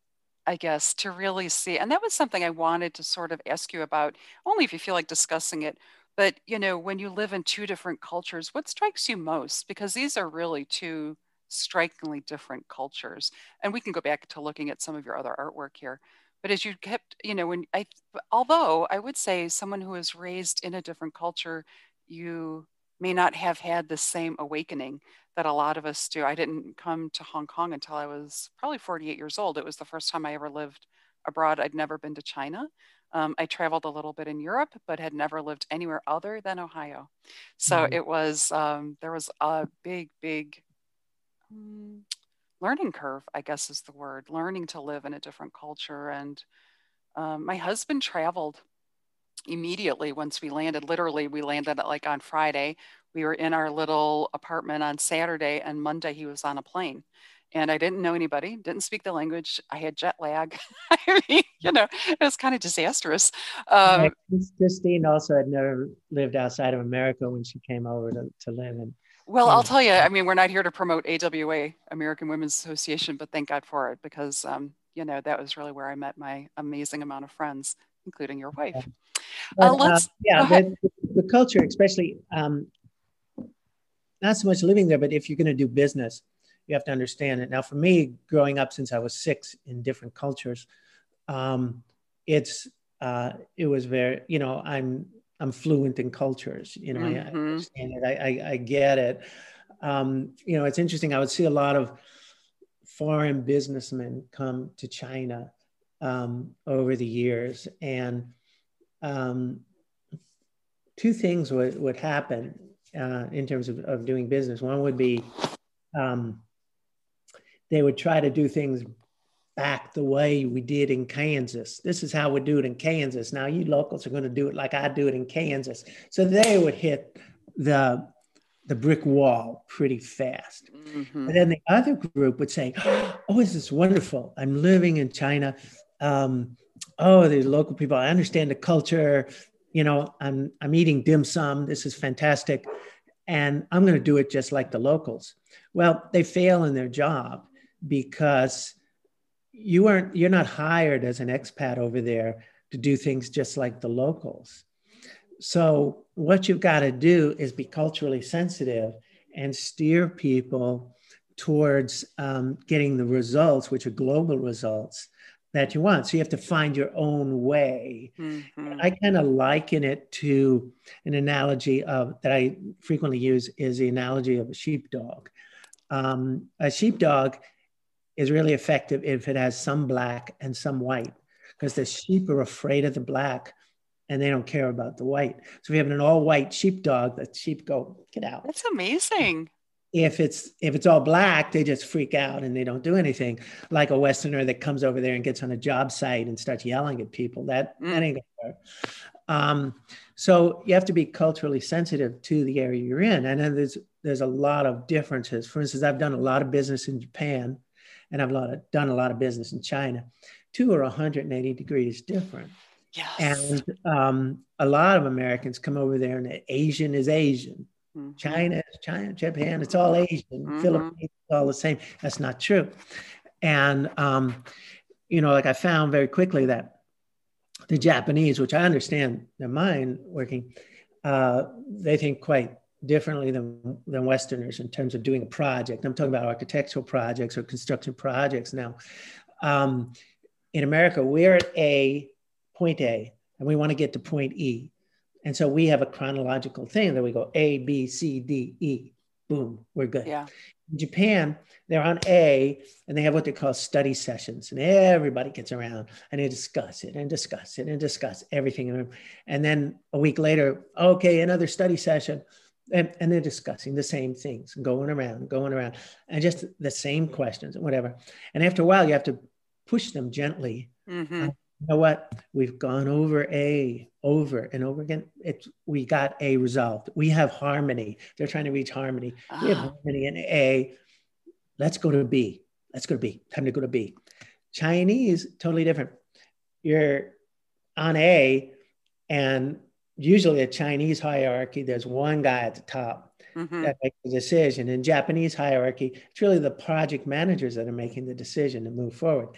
I guess, to really see. And that was something I wanted to sort of ask you about, only if you feel like discussing it. But, you know, when you live in two different cultures, what strikes you most? Because these are really two strikingly different cultures. And we can go back to looking at some of your other artwork here. But as you kept, you know, when I, although I would say someone who is raised in a different culture, you may not have had the same awakening that a lot of us do. I didn't come to Hong Kong until I was probably 48 years old. It was the first time I ever lived abroad. I'd never been to China. Um, I traveled a little bit in Europe, but had never lived anywhere other than Ohio. So Mhm. it was, um, there was a big, big um, learning curve, I guess is the word, learning to live in a different culture. And um, my husband traveled immediately once we landed. Literally, we landed like on Friday. We were in our little apartment on Saturday, and Monday he was on a plane. And I didn't know anybody, didn't speak the language. I had jet lag. I mean, you know, it was kind of disastrous. Um, Christine also had never lived outside of America when she came over to, to live in. well, I'll Mm. tell you, I mean, we're not here to promote AWA, American Women's Association, but thank God for it because, um, you know, that was really where I met my amazing amount of friends, including your wife. But, Uh, let's, yeah, the, the culture, especially um, not so much living there, but if you're going to do business, you have to understand it. Now, for me, growing up since I was six in different cultures, um, it's uh, it was very, you know, I'm I'm fluent in cultures. You know, I, I Mhm. understand it. I, I, I get it. Um, you know, it's interesting. I would see a lot of foreign businessmen come to China um, over the years, and um, two things would, would happen uh, in terms of, of doing business. One would be um, they would try to do things back the way we did in Kansas. This is how we do it in Kansas. Now you locals are going to do it like I do it in Kansas. So they would hit the the brick wall pretty fast. Mhm. And then the other group would say, Oh, this is wonderful. I'm living in China. Um, oh, the local people, I understand the culture. You know, I'm, I'm eating dim sum. This is fantastic. And I'm going to do it just like the locals. Well, they fail in their job because you aren't, you're not hired as an expat over there to do things just like the locals. So, what you've got to do is be culturally sensitive and steer people towards um, getting the results, which are global results that you want. So you have to find your own way. Mm-hmm. I kind of liken it to an analogy of that I frequently use is the analogy of a sheepdog. Um, a sheepdog is really effective if it has some black and some white, because the sheep are afraid of the black and they don't care about the white. So if you have an all-white sheepdog, the sheep go, get out. That's amazing if it's if it's all black they just freak out and they don't do anything. Like a westerner that comes over there and gets on a job site and starts yelling at people. That, mm. that ain't gonna work. Um, so you have to be culturally sensitive to the area you're in. And then there's there's a lot of differences. For instance i've done a lot of business in japan and i've a lot of, done a lot of business in china. Two are 180 degrees different. Yes. and um, a lot of americans come over there and asian is asian Mm-hmm. China, China, Japan, it's all Asian. Mm-hmm. Philippines, all the same. That's not true. And, um, you know, like I found very quickly that the Japanese, which I understand their mind working, uh, they think quite differently than, than Westerners in terms of doing a project. I'm talking about architectural projects or construction projects now. Um, in America, we're at A, point A, and we want to get to point E. And so we have a chronological thing that we go A, B, C, D, E. Boom, we're good. Yeah. In Japan, they're on A and they have what they call study sessions. And everybody gets around and they discuss it and discuss it and discuss everything. And then a week later, okay, another study session. And, and they're discussing the same things, going around, going around, and just the same questions and whatever. And after a while, you have to push them gently. Mm-hmm. You know what? We've gone over A over and over again. It's we got A resolved. We have harmony. They're trying to reach harmony. We have ah. harmony in A. Let's go to B. Let's go to B. Time to go to B. Chinese, totally different. You're on A, and usually a Chinese hierarchy, there's one guy at the top mm-hmm. that makes the decision. In Japanese hierarchy, it's really the project managers that are making the decision to move forward.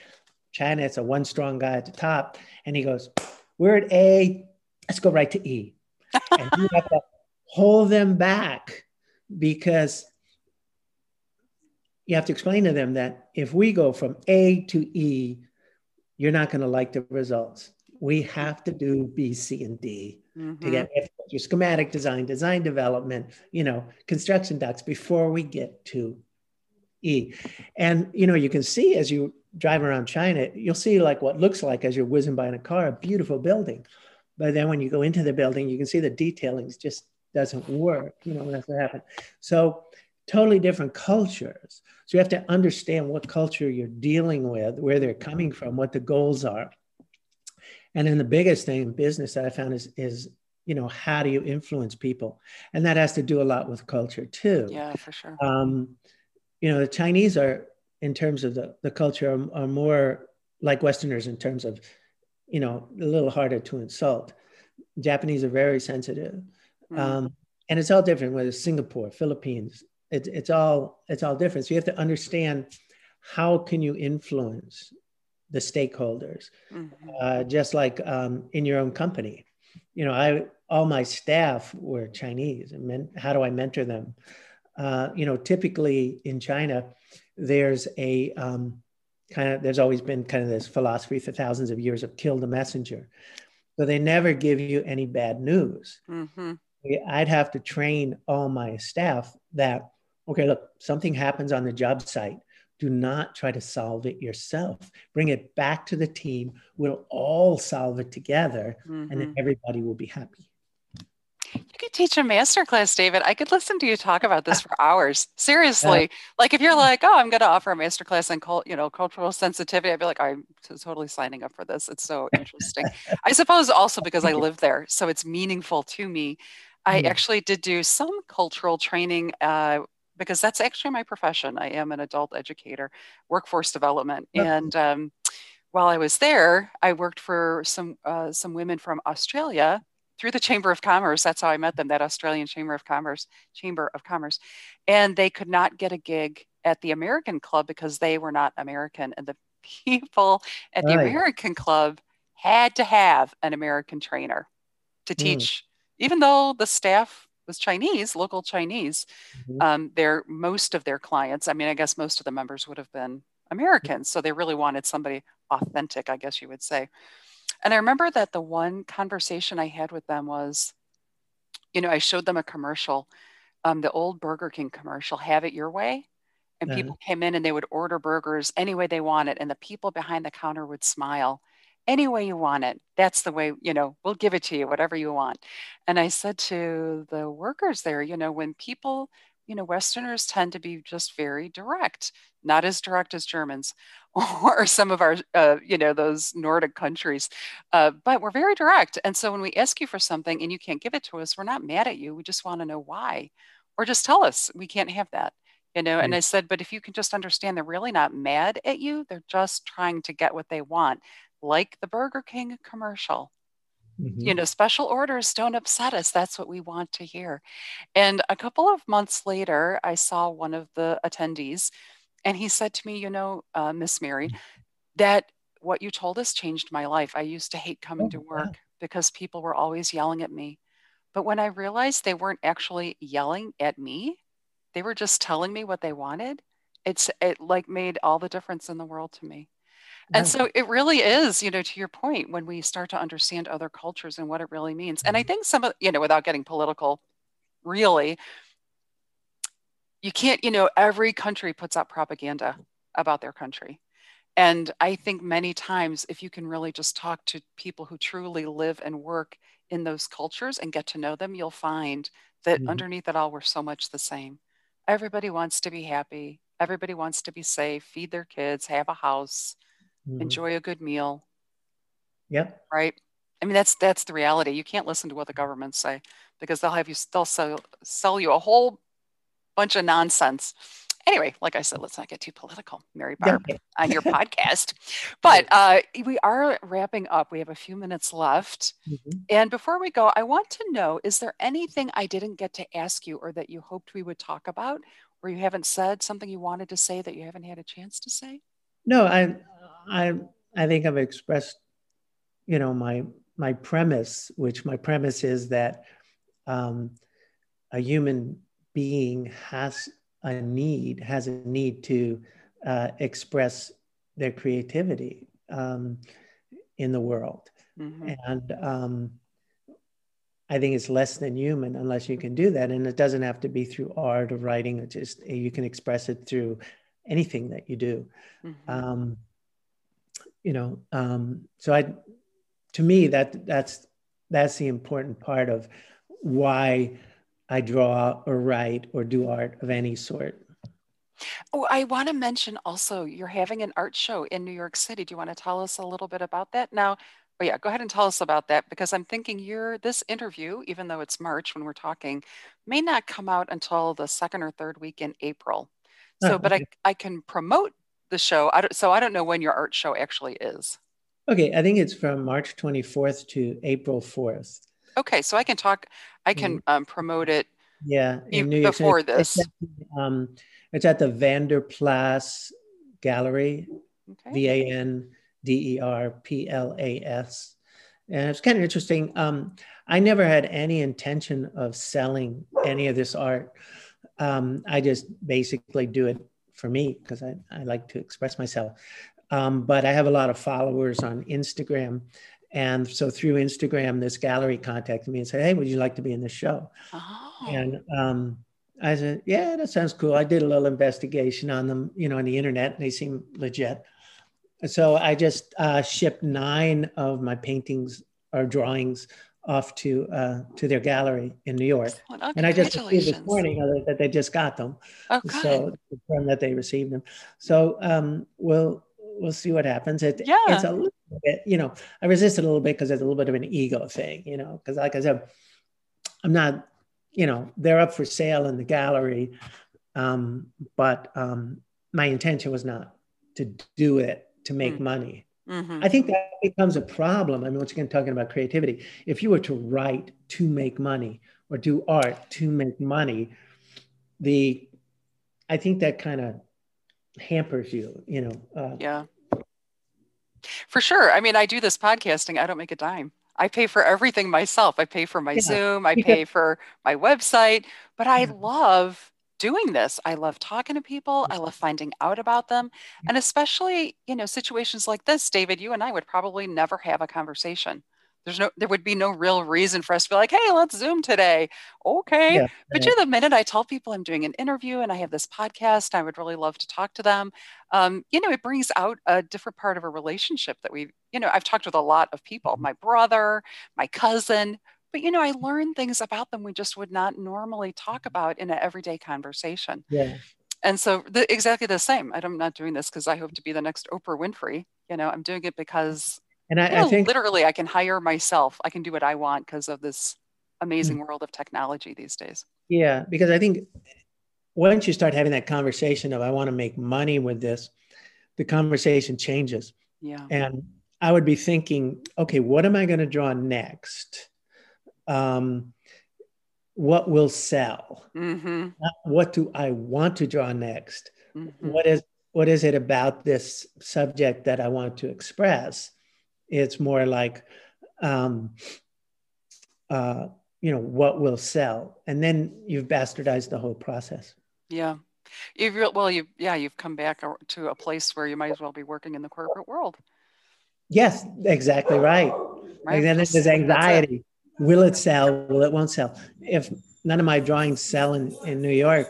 China, it's a one strong guy at the top. And he goes, We're at A, let's go right to E. and you have to hold them back because you have to explain to them that if we go from A to E, you're not going to like the results. We have to do B, C, and D mm-hmm. to get your schematic design, design development, you know, construction docs before we get to E. And you know, you can see as you drive around China, you'll see like what looks like as you're whizzing by in a car, a beautiful building. But then when you go into the building, you can see the detailing just doesn't work. You know, that's what happened. So totally different cultures. So you have to understand what culture you're dealing with, where they're coming from, what the goals are. And then the biggest thing in business that I found is is you know how do you influence people, and that has to do a lot with culture too. Yeah, for sure. Um, you know, the Chinese are in terms of the, the culture are, are more like Westerners in terms of, you know, a little harder to insult. Japanese are very sensitive. Mm. Um, and it's all different, whether it's Singapore, Philippines, it's, it's all it's all different. So you have to understand how can you influence the stakeholders, mm-hmm. uh, just like um, in your own company. You know, I all my staff were Chinese, and men, how do I mentor them? Uh, you know, typically in China, there's a um, kind of there's always been kind of this philosophy for thousands of years of kill the messenger. So they never give you any bad news. Mm-hmm. i'd have to train all my staff that okay look something happens on the job site. Do not try to solve it yourself. Bring it back to the team. We'll all solve it together mm-hmm. and then everybody will be happy you could teach a master class, David. I could listen to you talk about this for hours. Seriously. Like if you're like, oh, I'm going to offer a master class on cult, you know, cultural sensitivity, I'd be like, I'm totally signing up for this. It's so interesting. I suppose also because I live there, so it's meaningful to me. I mm. actually did do some cultural training uh, because that's actually my profession. I am an adult educator, workforce development, and um, while I was there, I worked for some uh, some women from Australia through the Chamber of Commerce. That's how I met them, that Australian Chamber of Commerce, Chamber of Commerce. And they could not get a gig at the American Club because they were not American. And the people at the American Club had to have an American trainer to hmm. teach, mm. even though the staff was Chinese, local Chinese. Mm-hmm. Um, they're most of their clients. I mean, I guess most of the members would have been Americans, so they really wanted somebody authentic, I guess you would say. And I remember that the one conversation I had with them was, you know, I showed them a commercial, um, the old Burger King commercial, "Have It Your Way." And uh-huh. people came in and they would order burgers any way they wanted, and the people behind the counter would smile any way you want it. That's the way, you know, we'll give it to you, whatever you want. And I said to the workers there, you know, when people, you know, Westerners tend to be just very direct, not as direct as Germans or some of our, uh, you know, those Nordic countries, uh, but we're very direct. And so when we ask you for something and you can't give it to us, we're not mad at you. We just want to know why, or just tell us we can't have that you know and i said but if you can just understand they're really not mad at you they're just trying to get what they want like the Burger King commercial. Mm-hmm. You know, special orders don't upset us. That's what we want to hear. And a couple of months later, I saw one of the attendees, and he said to me, You know, uh, Miss Mary, mm. that what you told us changed my life. I used to hate coming oh, to work wow. because people were always yelling at me. But when I realized they weren't actually yelling at me, they were just telling me what they wanted. It's it like made all the difference in the world to me. And so it really is, you know, to your point, when we start to understand other cultures and what it really means. And I mm-hmm. think some of, you know, without getting political, really, you can't, you know, every country puts out propaganda about their country. And I think many times, if you can really just talk to people who truly live and work in those cultures and get to know them, you'll find that mm-hmm. underneath it all, we're so much the same. Everybody wants to be happy. Everybody wants to be safe, feed their kids, have a house, mm-hmm. enjoy a good meal. Yep. Right. I mean, that's that's the reality. You can't listen to what the governments say because they'll have you they'll sell sell you a whole bunch of nonsense. Anyway, like I said, let's not get too political, Mary Barb, yeah. on your podcast. But uh, we are wrapping up. We have a few minutes left. Mm-hmm. And before we go, I want to know is there anything I didn't get to ask you or that you hoped we would talk about, or you haven't said something you wanted to say that you haven't had a chance to say? No, I, I, I think I've expressed, you know, my my premise, which my premise is that um, a human being has a need, has a need to uh, express their creativity um, in the world, mm-hmm. and um, I think it's less than human unless you can do that, and it doesn't have to be through art or writing. It just you can express it through anything that you do. Mm-hmm. Um, you know, um, so I, to me, that that's that's the important part of why I draw or write or do art of any sort. Oh, I want to mention also you're having an art show in New York City. Do you want to tell us a little bit about that now? Oh yeah, go ahead and tell us about that because I'm thinking you're this interview, even though it's March when we're talking, may not come out until the second or third week in April. So, oh, but I, I can promote the show. I don't, so I don't know when your art show actually is. Okay, I think it's from March 24th to April 4th. Okay, so I can talk, I can um, promote it yeah, in New York before City. this. It's at, um, it's at the Vanderplas Gallery, okay. V A N D E R P L A S. And it's kind of interesting. Um, I never had any intention of selling any of this art. Um, I just basically do it for me because I, I like to express myself. Um, but I have a lot of followers on Instagram. And so through Instagram, this gallery contacted me and said, Hey, would you like to be in the show? Oh. And um, I said, Yeah, that sounds cool. I did a little investigation on them, you know, on the internet, and they seem legit. So I just uh, shipped nine of my paintings or drawings off to uh, to their gallery in New York. Oh, and I just received this morning that they just got them. Okay. So confirm that they received them. So um, we'll we'll see what happens. It, yeah. It's a little bit, you know, I resisted a little bit because it's a little bit of an ego thing, you know, because like I said, I'm not, you know, they're up for sale in the gallery, um, but um, my intention was not to do it to make mm. money. Mm-hmm. I think that becomes a problem. I mean, once again, talking about creativity, if you were to write to make money or do art to make money, the I think that kind of hampers you, you know. Uh, yeah. For sure. I mean, I do this podcasting. I don't make a dime. I pay for everything myself. I pay for my yeah. Zoom, I pay for my website, but I love doing this. I love talking to people. I love finding out about them. And especially, you know, situations like this, David, you and I would probably never have a conversation there's no there would be no real reason for us to be like hey let's zoom today okay yeah, but you know the minute i tell people i'm doing an interview and i have this podcast i would really love to talk to them um, you know it brings out a different part of a relationship that we've. you know i've talked with a lot of people mm-hmm. my brother my cousin but you know i learn things about them we just would not normally talk mm-hmm. about in an everyday conversation yeah and so the, exactly the same i'm not doing this because i hope to be the next oprah winfrey you know i'm doing it because and I, I think literally, I can hire myself. I can do what I want because of this amazing mm-hmm. world of technology these days. Yeah, because I think once you start having that conversation of I want to make money with this, the conversation changes. Yeah. And I would be thinking, okay, what am I going to draw next? Um, what will sell? Mm-hmm. What do I want to draw next? Mm-hmm. What is what is it about this subject that I want to express? It's more like, um, uh, you know, what will sell, and then you've bastardized the whole process. Yeah, you've re- well, you yeah, you've come back to a place where you might as well be working in the corporate world. Yes, exactly right. right. And then there's anxiety. Will it sell? Will it won't sell? If none of my drawings sell in, in New York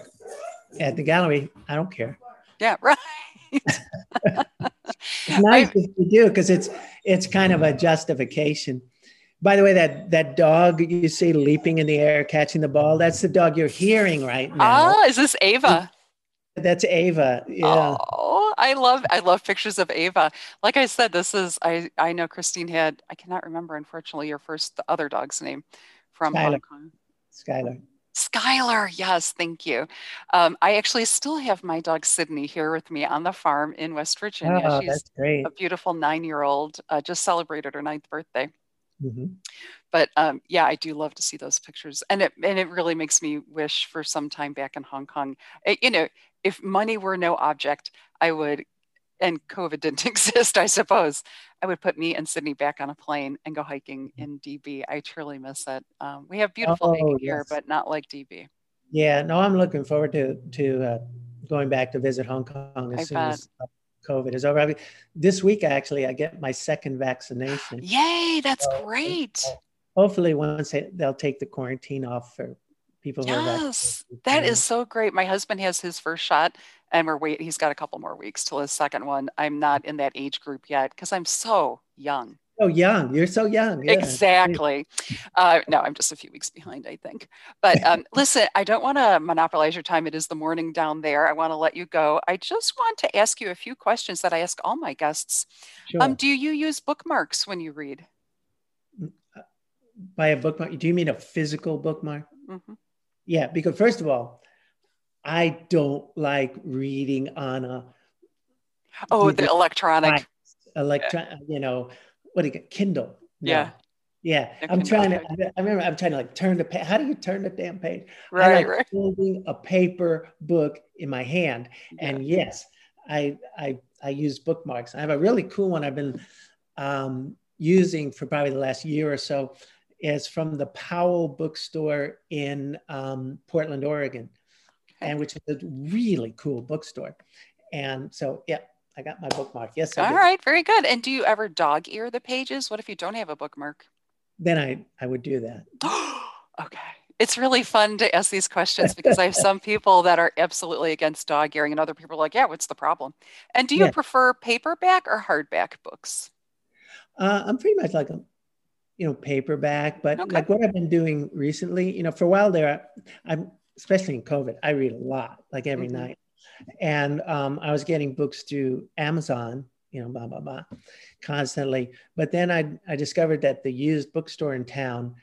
at the gallery, I don't care. Yeah, right. it's nice if you do because it's it's kind of a justification. By the way, that that dog you see leaping in the air, catching the ball, that's the dog you're hearing right now. Ah, is this Ava? That's Ava. Yeah. Oh, I love I love pictures of Ava. Like I said, this is I I know Christine had I cannot remember unfortunately your first the other dog's name from Skylar. Hong Kong. Skylar. Skylar, yes, thank you. Um, I actually still have my dog Sydney here with me on the farm in West Virginia. Oh, She's that's great. a beautiful nine-year-old. Uh, just celebrated her ninth birthday. Mm-hmm. But um, yeah, I do love to see those pictures, and it and it really makes me wish for some time back in Hong Kong. It, you know, if money were no object, I would and COVID didn't exist, I suppose, I would put me and Sydney back on a plane and go hiking mm. in DB. I truly miss it. Um, we have beautiful oh, hiking yes. here, but not like DB. Yeah, no, I'm looking forward to to uh, going back to visit Hong Kong as I soon bet. as COVID is over. I mean, this week, actually, I get my second vaccination. Yay, that's so, great. Hopefully, once they, they'll take the quarantine off for people. Yes, that is so great. My husband has his first shot and we're wait he's got a couple more weeks till his second one. I'm not in that age group yet because i'm so young. So young. You're so young. Yeah. exactly. Uh, no i'm just a few weeks behind i think. But um, listen i don't want to monopolize your time. It is the morning down there. I want to let you go. I just want to ask you a few questions that i ask all my guests. Sure. um, do you use bookmarks when you read? Mm, uh, by a bookmark? Do you mean a physical bookmark? Mm-hmm. Yeah because first of all I don't like reading on a oh the electronic. Electron you know what do you get Kindle. Yeah. Yeah. I'm trying to I remember I'm trying to like turn the page how do you turn the damn page? Right I like right. holding a paper book in my hand. Yeah. and yes I I I use bookmarks. I have a really cool one I've been um, using for probably the last year or so is from the Powell bookstore in um, Portland Oregon and which is a really cool bookstore. And so, yeah, I got my bookmark. Yes. I All right, very good. And do you ever dog ear the pages? What if you don't have a bookmark? Then I I would do that. okay. It's really fun to ask these questions because I have some people that are absolutely against dog earing, and other people are like, "Yeah, what's the problem?" And do you yeah. prefer paperback or hardback books? Uh, I'm pretty much like a, you know, paperback, but okay. like what I've been doing recently, you know, for a while there, I'm especially in COVID, I read a lot, like every mm-hmm. night. And um, I was getting books through Amazon, you know, blah, blah, blah, constantly. But then I, I discovered that the used bookstore in town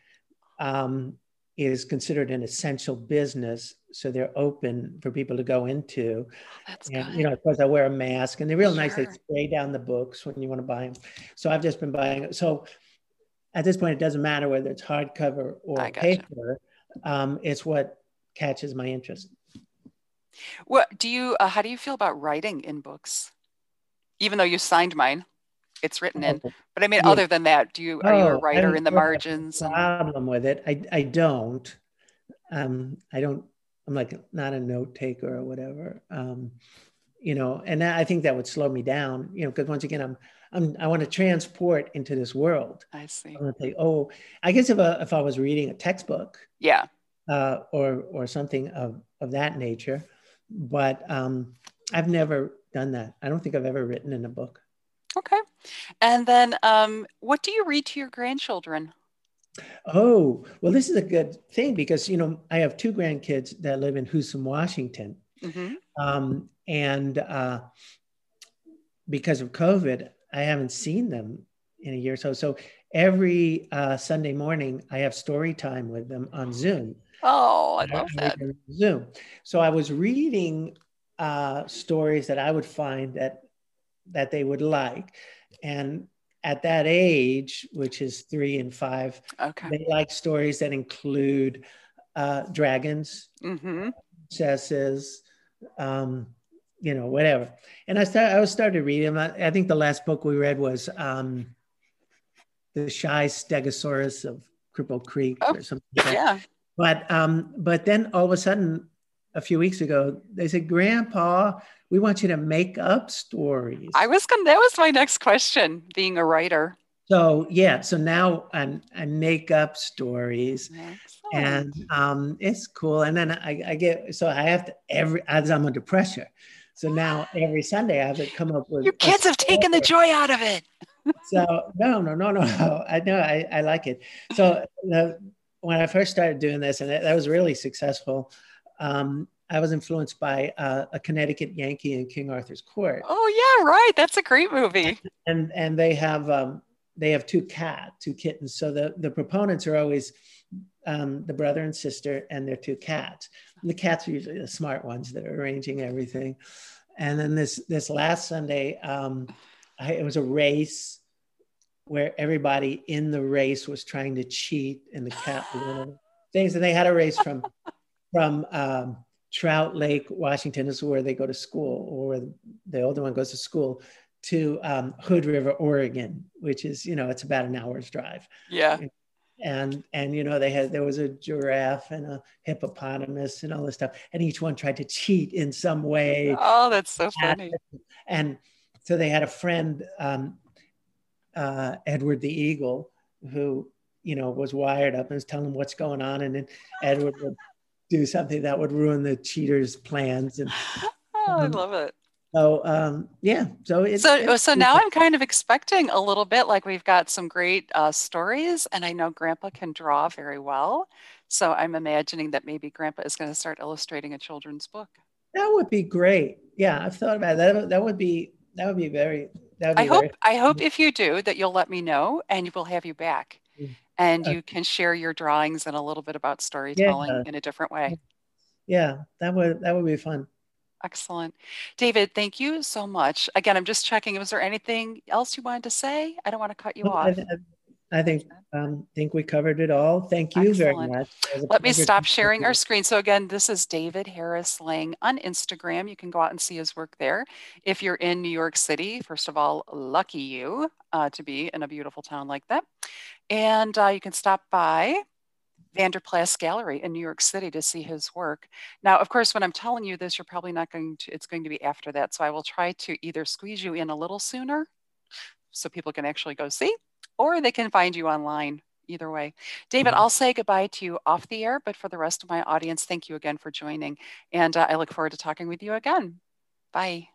um, is considered an essential business. So they're open for people to go into. That's and, good. you know, of course, I wear a mask and they're real sure. nice. They spray down the books when you want to buy them. So I've just been buying. So at this point, it doesn't matter whether it's hardcover or paper. Um, it's what catches my interest. What do you? Uh, how do you feel about writing in books? Even though you signed mine. it's written in. Oh, but I mean, yeah. other than that, do you are oh, you a oh, writer in the margins? Problem with it, I I don't. Um, I don't. I'm like not a note taker or whatever. Um, you know, and I think that would slow me down. You know, because once again, I'm I'm I want to transport into this world. I see. I want to say, oh, I guess if a, if I was reading a textbook, yeah, uh, or or something of of that nature, but um, I've never done that. I don't think I've ever written in a book. Okay. And then um, what do you read to your grandchildren? Oh, well, this is a good thing because, you know, I have two grandkids that live in Husum, Washington. Mm-hmm. Um, and uh, because of COVID, I haven't seen them in a year or so. So every uh, Sunday morning, I have story time with them on Zoom. Oh, I love that. Zoom. So I was reading uh, stories that I would find that that they would like, and at that age, which is three and five, okay. they like stories that include uh, dragons, mm-hmm. princesses, um, you know, whatever. And I started, I was started reading. I, I think the last book we read was um, the Shy Stegosaurus of Cripple Creek oh, or something. Like yeah. But um, but then all of a sudden, a few weeks ago, they said, Grandpa, we want you to make up stories. I was going that was my next question, being a writer. So yeah, so now I, I make up stories Excellent. and um, it's cool. And then I, I get, so I have to every, as I'm under pressure. So now every Sunday I have to come up with. Your kids have taken the joy out of it. so no, no, no, no. I know I, I like it. So the, when I first started doing this, and that, that was really successful, um, I was influenced by uh, a Connecticut Yankee in King Arthur's Court. Oh yeah, right. That's a great movie. And and they have um, they have two cat, two kittens. So the the proponents are always um, the brother and sister and their two cats. The cats are usually the smart ones that are arranging everything. And then this this last Sunday, um, I, it was a race where everybody in the race was trying to cheat and the cat was one of the things. And they had a race from from um, trout lake washington. Is where they go to school or where the older one goes to school to um, hood river oregon which is you know it's about an hour's drive. Yeah. And and and you know they had there was a giraffe and a hippopotamus and all this stuff and each one tried to cheat in some way oh that's so funny and, and so they had a friend um, uh, Edward the Eagle, who you know was wired up and was telling him what's going on, and then Edward would do something that would ruin the cheaters' plans. And oh, I um, love it. So um, yeah, so it's, so it's, so now I'm kind of expecting a little bit like we've got some great uh, stories, and I know Grandpa can draw very well. So I'm imagining that maybe Grandpa is going to start illustrating a children's book. That would be great. Yeah, I've thought about that. That would be that would be very I hope I hope if you do that you'll let me know and we'll have you back mm. and you can share your drawings and a little bit about storytelling yeah. in a different way. Yeah, that would that would be fun. Excellent. David, thank you so much. Again, I'm just checking. Was there anything else you wanted to say? I don't want to cut you off. I, I think um, think we covered it all. Thank you Excellent. very much. Let me stop sharing our screen. So again, this is David Harris Lang on Instagram. You can go out and see his work there. If you're in New York City, first of all, lucky you uh, to be in a beautiful town like that. And uh, you can stop by Vanderplas Gallery in New York City to see his work. Now, of course, when I'm telling you this, you're probably not going to, it's going to be after that. So I will try to either squeeze you in a little sooner so people can actually go see or they can find you online. Either way. David, mm-hmm. I'll say goodbye to you off the air, but for the rest of my audience, thank you again for joining. And uh, I look forward to talking with you again. Bye.